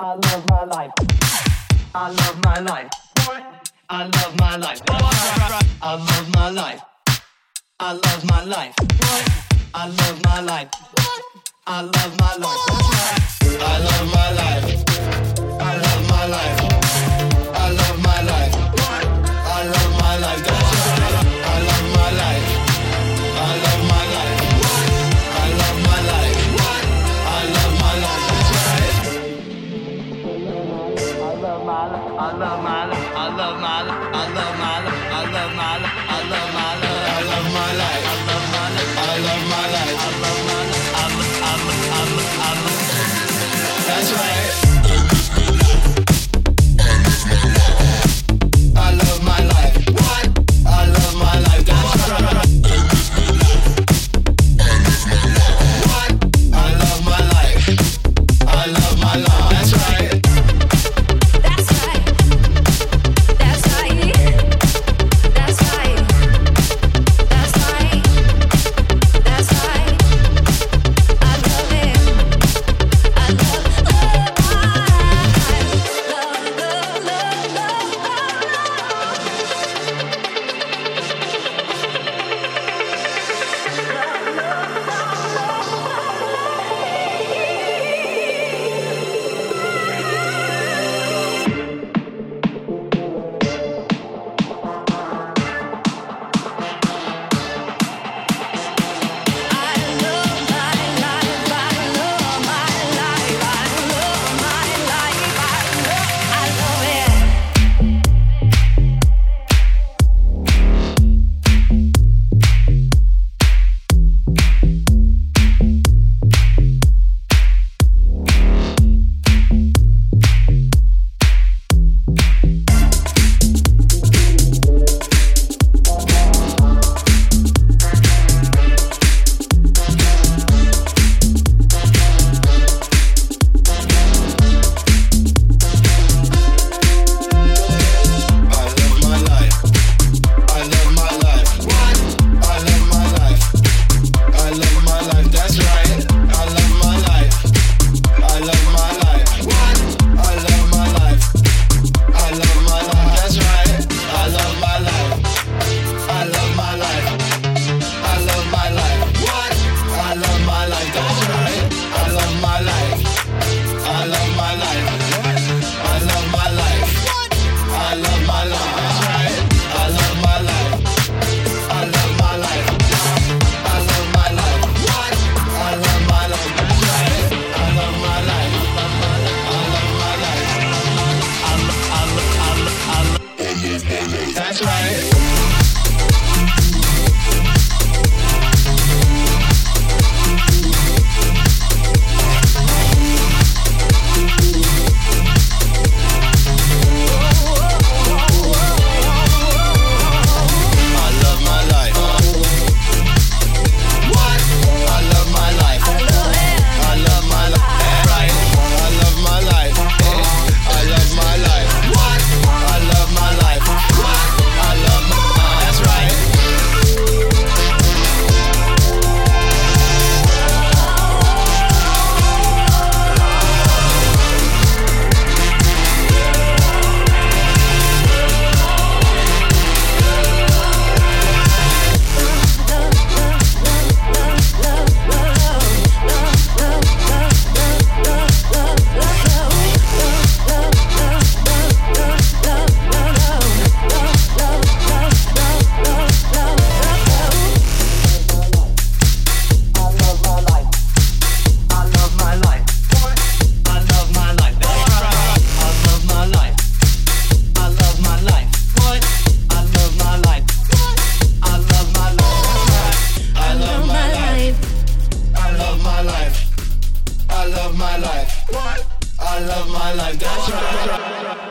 love my life. I love my life. I love my life. I love my life. I love my life. I love my life. I love my life. I love my life. I love my night. life. What? I love my life. That's right.